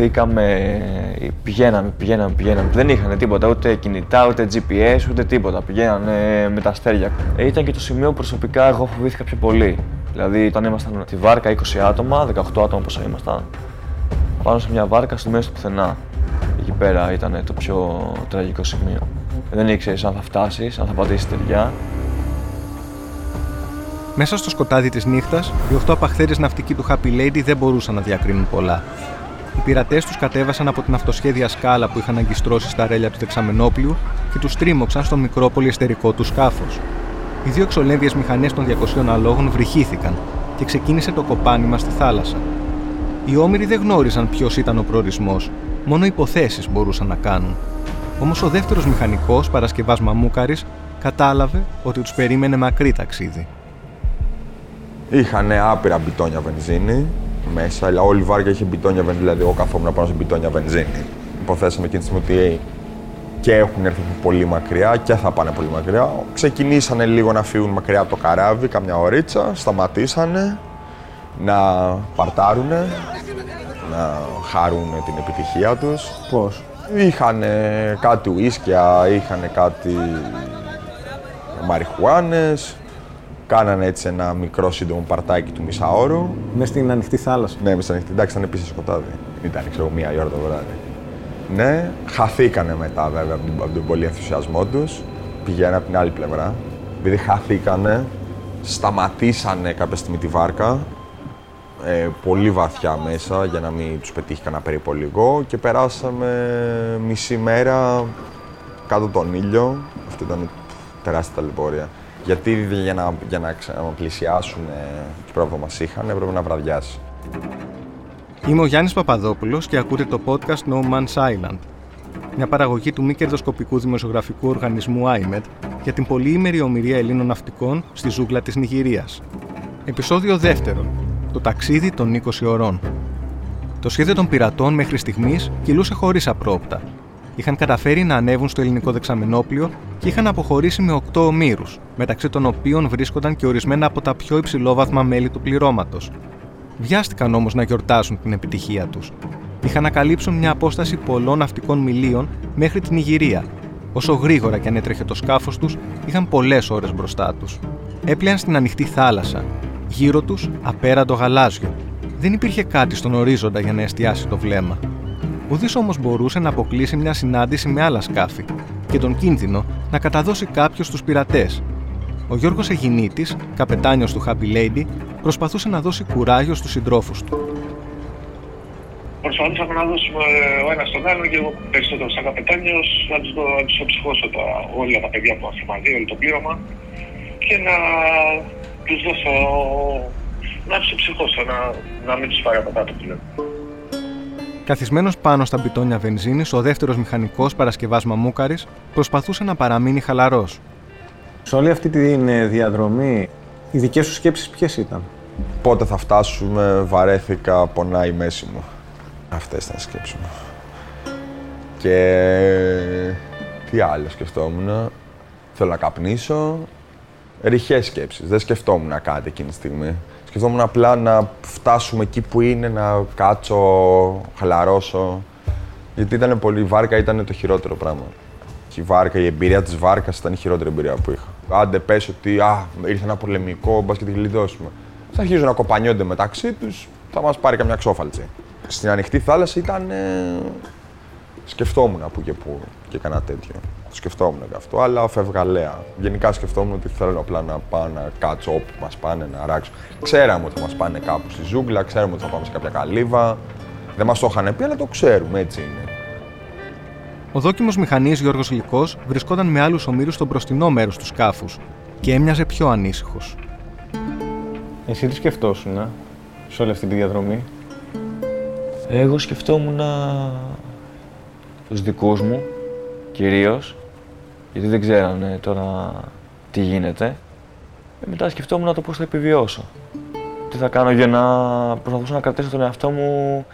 Χαθήκαμε, πηγαίναμε, πηγαίναμε, πηγαίναμε. Δεν είχαν τίποτα, ούτε κινητά, ούτε GPS, ούτε τίποτα. Πηγαίνανε με τα αστέρια. Ε, ήταν και το σημείο που προσωπικά εγώ φοβήθηκα πιο πολύ. Δηλαδή, όταν ήμασταν στη βάρκα 20 άτομα, 18 άτομα πόσα ήμασταν, πάνω σε μια βάρκα στο μέσο του πουθενά. Εκεί πέρα ήταν το πιο τραγικό σημείο. Δεν ήξερες αν θα φτάσεις, αν θα πατήσεις τελειά. Μέσα στο σκοτάδι της νύχτας, οι οχτώ απαχθέρε ναυτικοί του Happy Lady δεν μπορούσαν να διακρίνουν πολλά. Οι πειρατές τους κατέβασαν από την αυτοσχέδια σκάλα που είχαν αγκιστρώσει στα ρέλια του δεξαμενόπλου και τους τρίμωξαν στο μικρό πολυεστερικό του σκάφος. Οι δύο εξολέμβιε μηχανές των 200 αλόγων βρυχήθηκαν και ξεκίνησε το κοπάνημα στη θάλασσα. Οι όμοιροι δεν γνώριζαν ποιος ήταν ο προορισμός, μόνο υποθέσεις μπορούσαν να κάνουν. Όμως ο δεύτερος μηχανικός, Παρασκευάς Μαμούκαρης, κατάλαβε ότι τους περίμενε μακρύ ταξίδι. Είχαν άπειρα μπιτόνια βενζίνη μέσα, αλλά όλη η βάρκα είχε μπιτόνια βενζίνη, δηλαδή εγώ καθόμουν πάνω σε μπιτόνια βενζίνη. Υποθέσαμε εκείνη τη στιγμή ότι και έχουν έρθει πολύ μακριά και θα πάνε πολύ μακριά. Ξεκινήσανε λίγο να φύγουν μακριά από το καράβι, καμιά ωρίτσα, σταματήσανε να παρτάρουνε, να χάρουν την επιτυχία τους. Πώς; Είχαν κάτι ουίσκια, είχαν κάτι μαριχουάνες, κάνανε έτσι ένα μικρό σύντομο παρτάκι του μισάωρου. Μες στην ανοιχτή θάλασσα. Ναι, μες στην ανοιχτή. Εντάξει, ήταν επίσης σκοτάδι. Ήταν, ξέρω, μία η ώρα το βράδυ. Ναι, χαθήκανε μετά βέβαια από τον, από τον πολύ ενθουσιασμό τους. Πηγαίνανε από την άλλη πλευρά. Επειδή χαθήκανε, σταματήσανε κάποια στιγμή τη βάρκα ε, πολύ βαθιά μέσα για να μην τους πετύχει κανένα περιπολικό και περάσαμε μισή μέρα κάτω τον ήλιο. Αυτό ήταν τεράστια ταλαιπωρία. Γιατί για να, για να πλησιάσουν και πρέπει που μας είχαν έπρεπε να βραδιάσει. Είμαι ο Γιάννης Παπαδόπουλος και ακούτε το podcast No Man's Island, μια παραγωγή του μη κερδοσκοπικού δημοσιογραφικού οργανισμού IMED για την πολυήμερη ομοιρία Ελλήνων ναυτικών στη ζούγκλα της Νιγηρίας. Επισόδιο δεύτερο. Το ταξίδι των 20 ωρών. Το σχέδιο των πειρατών μέχρι στιγμής κυλούσε χωρίς απρόπτα. Είχαν καταφέρει να ανέβουν στο ελληνικό δεξαμενόπλιο και είχαν αποχωρήσει με 8 ομήρους, μεταξύ των οποίων βρίσκονταν και ορισμένα από τα πιο υψηλόβαθμα μέλη του πληρώματος. Βιάστηκαν όμως να γιορτάσουν την επιτυχία τους. Είχαν να καλύψουν μια απόσταση πολλών ναυτικών μιλίων μέχρι την Ιγυρία. Όσο γρήγορα και αν έτρεχε το σκάφος τους, είχαν πολλές ώρες μπροστά τους. Έπλεαν στην ανοιχτή θάλασσα. Γύρω τους, απέραντο γαλάζιο. Δεν υπήρχε κάτι στον ορίζοντα για να εστιάσει το βλέμμα. Ουδής όμως μπορούσε να αποκλείσει μια συνάντηση με άλλα σκάφη και τον κίνδυνο να καταδώσει κάποιος στου πειρατές. Ο Γιώργος Αιγινήτη, καπετάνιος του Happy Lady, προσπαθούσε να δώσει κουράγιο στους συντρόφους του. Προσπαθήσαμε να δώσουμε ο ένας στον άλλο και εγώ περισσότερο σαν καπετάνιος να τους ψυχώσω τα, όλα τα παιδιά που είμαστε μαζί, όλο το πλήρωμα και να τους δώσω να τους ψυχώσω, να, να μην τους πάρει από κάτω πλέον. Καθισμένος πάνω στα μπιτόνια βενζίνης, ο δεύτερος μηχανικός Παρασκευάς Μαμούκαρης προσπαθούσε να παραμείνει χαλαρός. Σε όλη αυτή τη διαδρομή, οι δικές σου σκέψεις ποιες ήταν; Πότε θα φτάσουμε, βαρέθηκα, πονάει η μέση μου. Αυτές ήταν οι σκέψεις μου. Και τι άλλο σκεφτόμουν; Θέλω να καπνίσω. Ρηχές σκέψεις. Δεν σκεφτόμουν κάτι εκείνη τη στιγμή. Σκεφτόμουν απλά να φτάσουμε εκεί που είναι, να κάτσω, χαλαρώσω. Γιατί ήταν πολύ, η βάρκα ήταν το χειρότερο πράγμα. Και η βάρκα, η εμπειρία της βάρκας ήταν η χειρότερη εμπειρία που είχα. Άντε πες ότι α, ήρθε ένα πολεμικό, μπα και τη γλιτώσουμε. Θα αρχίζουν να κοπανιόνται μεταξύ τους, θα μας πάρει καμιά ξόφαλτση. Στην ανοιχτή θάλασσα ήταν. Ε... Σκεφτόμουν που και που και κανένα τέτοιο. Το σκεφτόμουν και αυτό, αλλά φευγαλέα. Γενικά σκεφτόμουν ότι θέλω απλά να πάω να κάτσω όπου μας πάνε, να ράξω. Ξέραμε ότι θα μας πάνε κάπου στη ζούγκλα, ξέραμε ότι θα πάμε σε κάποια καλύβα. Δεν μας το είχαν πει, αλλά το ξέρουμε, έτσι είναι. Ο δόκιμος μηχανής Γιώργος Λυκό βρισκόταν με άλλους ομήρους στο μπροστινό μέρος του σκάφους και έμοιαζε πιο ανήσυχος. Εσύ τι σκεφτόσουν, ε, σε όλη αυτή τη διαδρομή; Εγώ σκεφτόμουν τους δικούς μου, κυρίως, γιατί δεν ξέρανε τώρα τι γίνεται. Και μετά σκεφτόμουν το πώς θα επιβιώσω. Τι θα κάνω για να προσπαθήσω να κρατήσω τον εαυτό μου.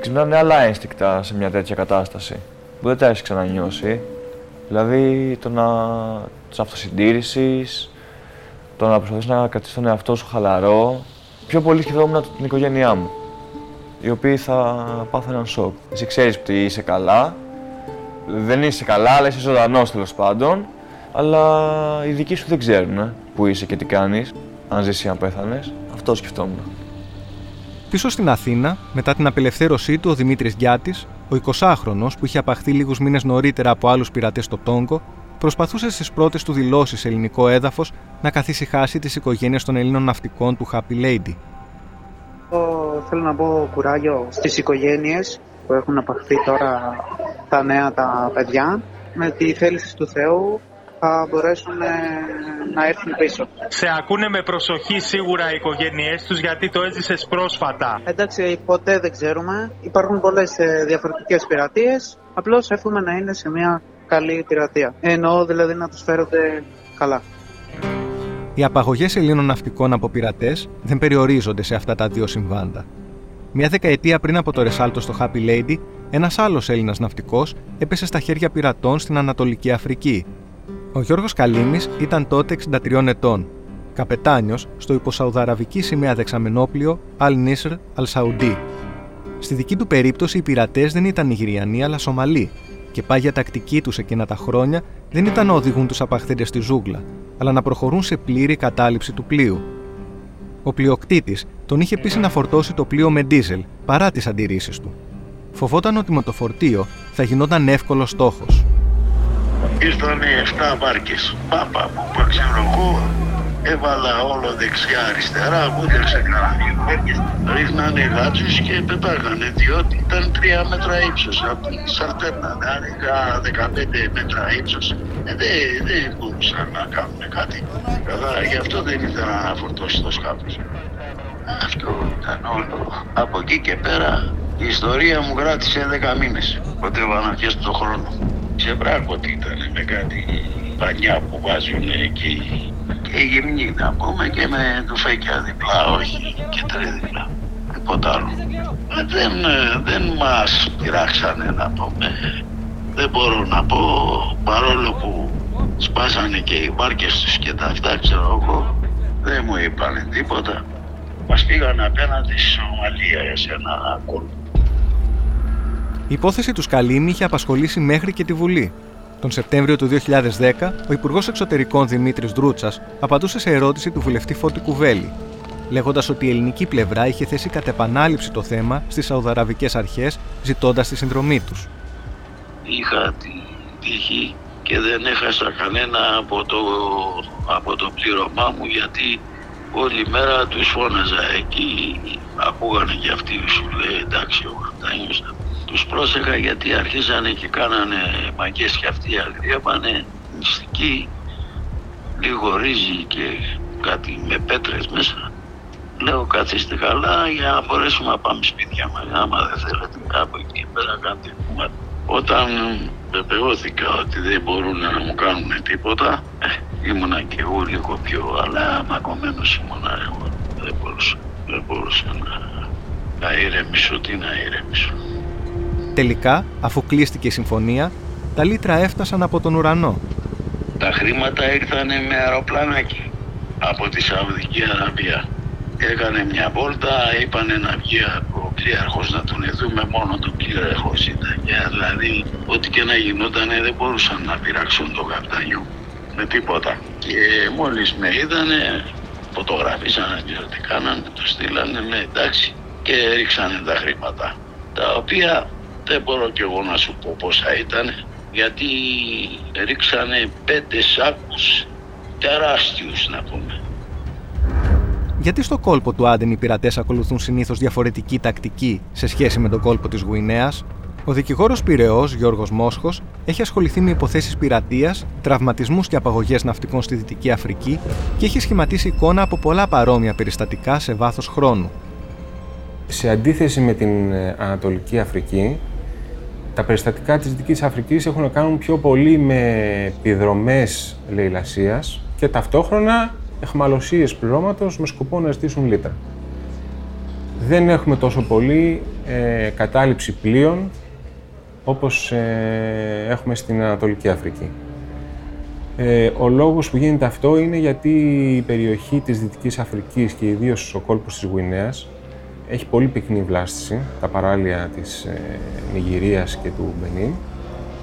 Ξυπνάνε άλλα ένστικτα σε μια τέτοια κατάσταση που δεν τα έχεις ξανανιώσει. Δηλαδή το να της αυτοσυντήρησης, το να προσπαθήσεις να κρατήσεις τον εαυτό σου χαλαρό. Πιο πολύ σκεφτόμουν την οικογένειά μου. οι οποίοι θα πάθουν σοκ. Εσύ ξέρεις ότι είσαι καλά, δεν είσαι καλά, αλλά είσαι ζωντανός τέλος πάντων. Αλλά οι δικοί σου δεν ξέρουν ε, που είσαι και τι κάνεις, αν ζήσει ή αν πέθανες. Αυτό σκεφτόμουν. Πίσω στην Αθήνα, μετά την απελευθέρωσή του, ο Δημήτρης Γιάτη, ο 20χρονο που είχε απαχθεί λίγους μήνες νωρίτερα από άλλους πειρατές στο Τόγκο, προσπαθούσε στις πρώτες του δηλώσεις σε ελληνικό έδαφος να καθησυχάσει τις οικογένειες των Ελλήνων ναυτικών του Happy Lady. Θέλω να πω κουράγιο στις οικογένειες που έχουν απαχθεί τώρα τα νέα τα παιδιά. Με τη θέληση του Θεού θα μπορέσουν ε, να έρθουν πίσω. Σε ακούνε με προσοχή σίγουρα οι οικογένειές τους γιατί το έζησες πρόσφατα. Εντάξει, ποτέ δεν ξέρουμε. Υπάρχουν πολλές διαφορετικές πειρατείες. Απλώς εύχομαι να είναι σε μια καλή πειρατεία. Εννοώ δηλαδή να τους φέρονται καλά. Οι απαγωγές Ελλήνων ναυτικών από πειρατές δεν περιορίζονται σε αυτά τα δύο συμβάντα. Μια δεκαετία πριν από το ρεσάλτο στο Happy Lady, ένας άλλος Έλληνας ναυτικός έπεσε στα χέρια πειρατών στην Ανατολική Αφρική. Ο Γιώργος Καλίμη ήταν τότε 63 ετών, καπετάνιος στο υποσαουδαραβική σημαία δεξαμενόπλιο Al Nisr Al Saudi. Στη δική του περίπτωση οι πειρατές δεν ήταν Νιγηριανοί αλλά Σομαλοί και πάγια τακτική τους εκείνα τα χρόνια δεν ήταν να οδηγούν τους απαχθέντες στη ζούγκλα, αλλά να προχωρούν σε πλήρη κατάληψη του πλοίου. Ο πλειοκτήτης τον είχε πείσει να φορτώσει το πλοίο με ντίζελ παρά τις αντιρρήσεις του. Φοβόταν ότι με το φορτίο θα γινόταν εύκολος στόχος. Ήρθανε 7 βάρκες. Πάπα που ξέρω εγώ, έβαλα όλο δεξιά αριστερά, μου έδειξε κανένα βάρκες, ρίχνανε γάτσους και πετάγανε, διότι ήταν 3 μέτρα ύψος από τη Σαρτέρνα, δηλαδή είχα 15 μέτρα ύψος, ε, δεν, δεν μπορούσαν να κάνουν κάτι. Καλά, γι' αυτό δεν ήθελα να φορτώσει το σκάφος. Αυτό ήταν όλο. Από εκεί και πέρα η ιστορία μου κράτησε 10 μήνες. Οπότε έβαλα και στον χρόνο. Σε πράγματι ήταν με κάτι πανιά που βάζουν εκεί και γυμνή να πούμε και με τουφέκια διπλά, όχι και τρίδιπλά. Τίποτα άλλο. Ε, δεν, ε, δεν μας πειράξανε να πούμε. Δεν μπορώ να πω παρόλο που σπάσανε και οι μπάρκες τους και τα αυτά ξέρω εγώ δεν μου είπανε τίποτα. Μας πήγαν απέναντι στη Σομαλία σε ένα κόλπο. Η υπόθεση του Σκαλίμη είχε απασχολήσει μέχρι και τη Βουλή. Τον Σεπτέμβριο του 2010, ο Υπουργός Εξωτερικών Δημήτρης Δρούτσας απαντούσε σε ερώτηση του βουλευτή Φώτη Κουβέλη, λέγοντας ότι η ελληνική πλευρά είχε θέσει κατ' επανάληψη το θέμα στις Σαουδαραβικές Αρχές, ζητώντας τη συνδρομή τους. Είχα την τύχη και δεν έχασα κανένα από το, από το πλήρωμά μου γιατί όλη μέρα τους φώναζα εκεί ακούγανε και αυτοί σου λέει εντάξει ο Καπτάνιος τους πρόσεχα γιατί αρχίζανε και κάνανε μαγκές και αυτοί αγριέπανε μυστική λίγο ρύζι και κάτι με πέτρες μέσα. Λέω καθίστε καλά για να μπορέσουμε να πάμε σπίτια μας. Άμα δεν θέλετε κάπου εκεί πέρα κάντε όταν βεβαιώθηκα ότι δεν μπορούν να μου κάνουν τίποτα ε, ήμουνα και εγώ λίγο πιο αλλά μακωμένος ήμουνα εγώ. Δεν μπορούσα, δεν μπορούσα να, να ηρεμήσω. Τι να ηρεμήσω Τελικά, αφού κλείστηκε η συμφωνία, τα λίτρα έφτασαν από τον ουρανό. Τα χρήματα ήρθαν με αεροπλάνάκι από τη Σαουδική Αραβία. Έκανε μια βόλτα, είπανε να βγει ο πλήρχος να τον δούμε μόνο τον πλήρχος ήταν. δηλαδή, ό,τι και να γινόταν δεν μπορούσαν να πειράξουν το καπτάνιο με τίποτα. Και μόλις με είδανε, φωτογραφίσανε και ό,τι κάνανε, το στείλανε, με εντάξει και ρίξανε τα χρήματα. Τα οποία δεν μπορώ κι εγώ να σου πω πόσα ήταν γιατί ρίξανε πέντε σάκους τεράστιους να πούμε. Γιατί στο κόλπο του Άντεν οι πειρατές ακολουθούν συνήθως διαφορετική τακτική σε σχέση με τον κόλπο της Γουινέας, ο δικηγόρος Πυραιός Γιώργος Μόσχος έχει ασχοληθεί με υποθέσεις πειρατείας, τραυματισμούς και απαγωγές ναυτικών στη Δυτική Αφρική και έχει σχηματίσει εικόνα από πολλά παρόμοια περιστατικά σε βάθος χρόνου. Σε αντίθεση με την ε, Ανατολική Αφρική, τα περιστατικά της Δυτικής Αφρικής έχουν να κάνουν πιο πολύ με επιδρομές λαιλασίας και ταυτόχρονα εχμαλωσίες πληρώματος με σκοπό να ζητήσουν λίτρα. Δεν έχουμε τόσο πολύ ε, κατάληψη πλοίων όπως ε, έχουμε στην Ανατολική Αφρική. Ε, ο λόγος που γίνεται αυτό είναι γιατί η περιοχή της Δυτικής Αφρικής και ιδίως ο κόλπος της Γουινέας έχει πολύ πυκνή βλάστηση, τα παράλια της ε, Νιγηρίας και του Μπενίν,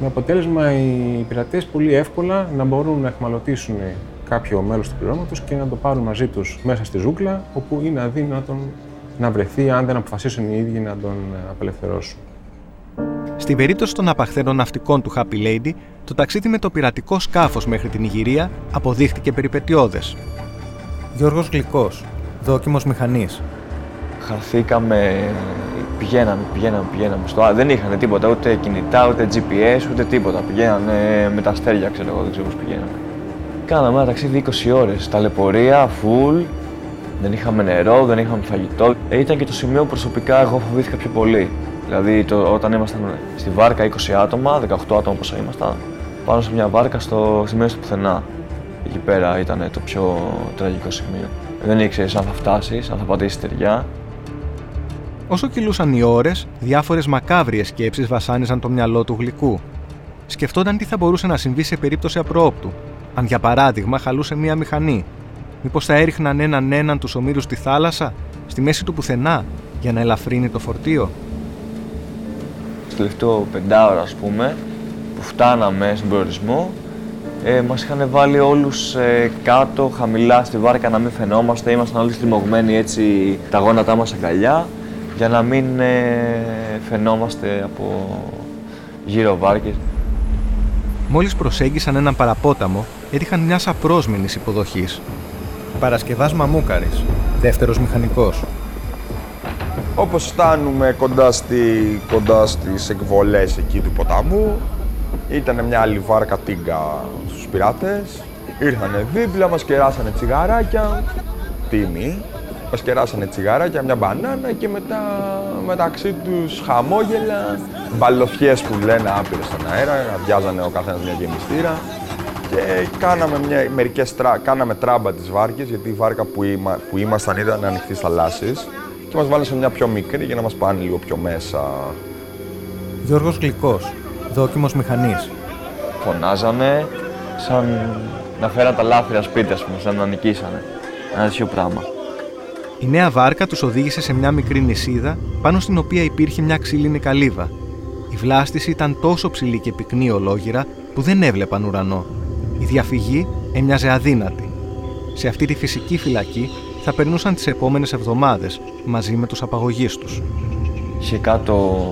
με αποτέλεσμα οι πειρατές πολύ εύκολα να μπορούν να εχμαλωτήσουν κάποιο μέλος του πληρώματος και να το πάρουν μαζί τους μέσα στη ζούγκλα, όπου είναι αδύνατον να βρεθεί αν δεν αποφασίσουν οι ίδιοι να τον απελευθερώσουν. Στην περίπτωση των απαχθένων ναυτικών του Happy Lady, το ταξίδι με το πειρατικό σκάφος μέχρι την Ιγυρία αποδείχτηκε περιπετειώδες. Γιώργος Γλυκός, δόκιμος μηχανής. Χαθήκαμε, πηγαίναμε, πηγαίναμε, πηγαίναμε στο... Δεν είχαν τίποτα, ούτε κινητά, ούτε GPS, ούτε τίποτα. Πηγαίνανε με τα αστέρια, ξέρω εγώ, δεν ξέρω πώς πηγαίναμε. Κάναμε ένα ταξίδι 20 ώρες, ταλαιπωρία, full, δεν είχαμε νερό, δεν είχαμε φαγητό. Ε, ήταν και το σημείο που προσωπικά εγώ φοβήθηκα πιο πολύ. Δηλαδή το, όταν ήμασταν στη βάρκα 20 άτομα, 18 άτομα πόσα ήμασταν, πάνω σε μια βάρκα στο, στη μέση του πουθενά. Εκεί πέρα ήταν το πιο τραγικό σημείο. Δεν ήξερες αν θα φτάσεις, αν θα πατήσεις ταιριά. Όσο κυλούσαν οι ώρες, διάφορες μακάβριες σκέψεις βασάνιζαν το μυαλό του γλυκού. Σκεφτόταν τι θα μπορούσε να συμβεί σε περίπτωση απρόοπτου, αν για παράδειγμα χαλούσε μία μηχανή. Μήπως θα έριχναν έναν έναν τους ομήρους στη θάλασσα, στη μέση του πουθενά, για να ελαφρύνει το φορτίο; Στο τελευταίο πεντάωρο, ας πούμε, που φτάναμε στον προορισμό, ε, μας είχαν βάλει όλους ε, κάτω, χαμηλά στη βάρκα να μην φαινόμαστε. Ήμασταν όλοι στριμωγμένοι έτσι, τα γόνατά μας αγκαλιά, για να μην ε, φαινόμαστε από γύρω βάρκες. Μόλις προσέγγισαν έναν παραπόταμο, έτυχαν μια απρόσμενης υποδοχής. Παρασκευάς Μαμούκαρης, δεύτερος μηχανικός. Όπως φτάνουμε κοντά, στη, κοντά στις εκβολές εκεί του ποταμού, ήταν μια άλλη βάρκα τίγκα στους πειράτες. Ήρθανε δίπλα, μας κεράσανε τσιγαράκια, τίμη. Μας κεράσανε τσιγαράκια, μια μπανάνα και μετά μεταξύ τους χαμόγελα, μπαλωθιές που λένε άπειρες στον αέρα, αδειάζανε ο καθένας μια γεμιστήρα. Και κάναμε, μια, μερικές τρα, κάναμε τράμπα τις βάρκες, γιατί η βάρκα που, είμα, που ήμασταν ήταν ανοιχτής θαλάσσης και μας βάλανε σε μια πιο μικρή για να μας πάνε λίγο πιο μέσα. Γιώργος Γλυκός, δόκιμος μηχανής. Φωνάζανε σαν να φέραν τα λάφυρα σπίτι, ας πούμε, σαν να νικήσανε. Ένα τέτοιο πράγμα. Η νέα βάρκα τους οδήγησε σε μια μικρή νησίδα, πάνω στην οποία υπήρχε μια ξύλινη καλύβα. Η βλάστηση ήταν τόσο ψηλή και πυκνή ολόγυρα που δεν έβλεπαν ουρανό. Η διαφυγή έμοιαζε αδύνατη. Σε αυτή τη φυσική φυλακή θα περνούσαν τις επόμενες εβδομάδες μαζί με τους απαγωγείς τους. Είχε κάτω,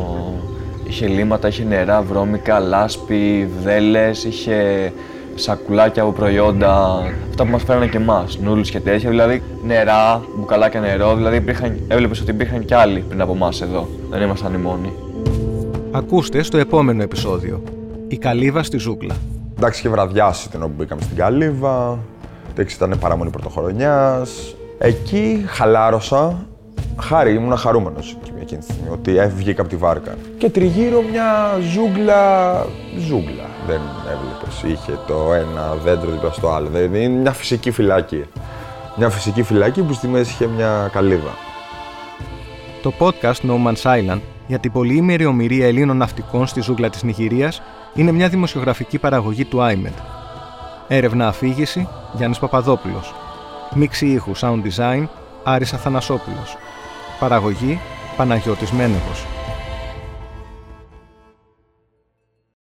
είχε λίματα, είχε νερά, βρώμικα, λάσπη, βδέλες, είχε σακουλάκια από προϊόντα, αυτά που μας φέρανε και εμάς, νούλους και τέτοια, δηλαδή νερά, μπουκαλάκια νερό, δηλαδή υπήρχαν, έβλεπες ότι υπήρχαν κι άλλοι πριν από εμάς εδώ, δεν ήμασταν οι μόνοι. Ακούστε στο επόμενο επεισόδιο. Η καλύβα στη ζούγκλα. Εντάξει, είχε βραδιάσει την ώρα που μπήκαμε στην Καλύβα. Εντάξει, ήταν παραμονή πρωτοχρονιάς. Εκεί χαλάρωσα. Χάρη, ήμουν χαρούμενος εκείνη τη στιγμή ότι βγήκα από τη βάρκα. Και τριγύρω μια ζούγκλα. ζούγκλα. Δεν έβλεπες. Είχε το ένα δέντρο δίπλα στο άλλο. Δεν είναι μια φυσική φυλάκη. Μια φυσική φυλάκη που στη μέση είχε μια καλύβα. Το podcast No Man's Island για την πολυήμερη ομοιρία Ελλήνων ναυτικών στη ζούγκλα της Νιγηρίας είναι μια δημοσιογραφική παραγωγή του IMED. Έρευνα αφήγηση Γιάννης Παπαδόπουλος. Μίξη ήχου Sound Design Άρης Αθανασόπουλος. Παραγωγή Παναγιώτης Μένεγος.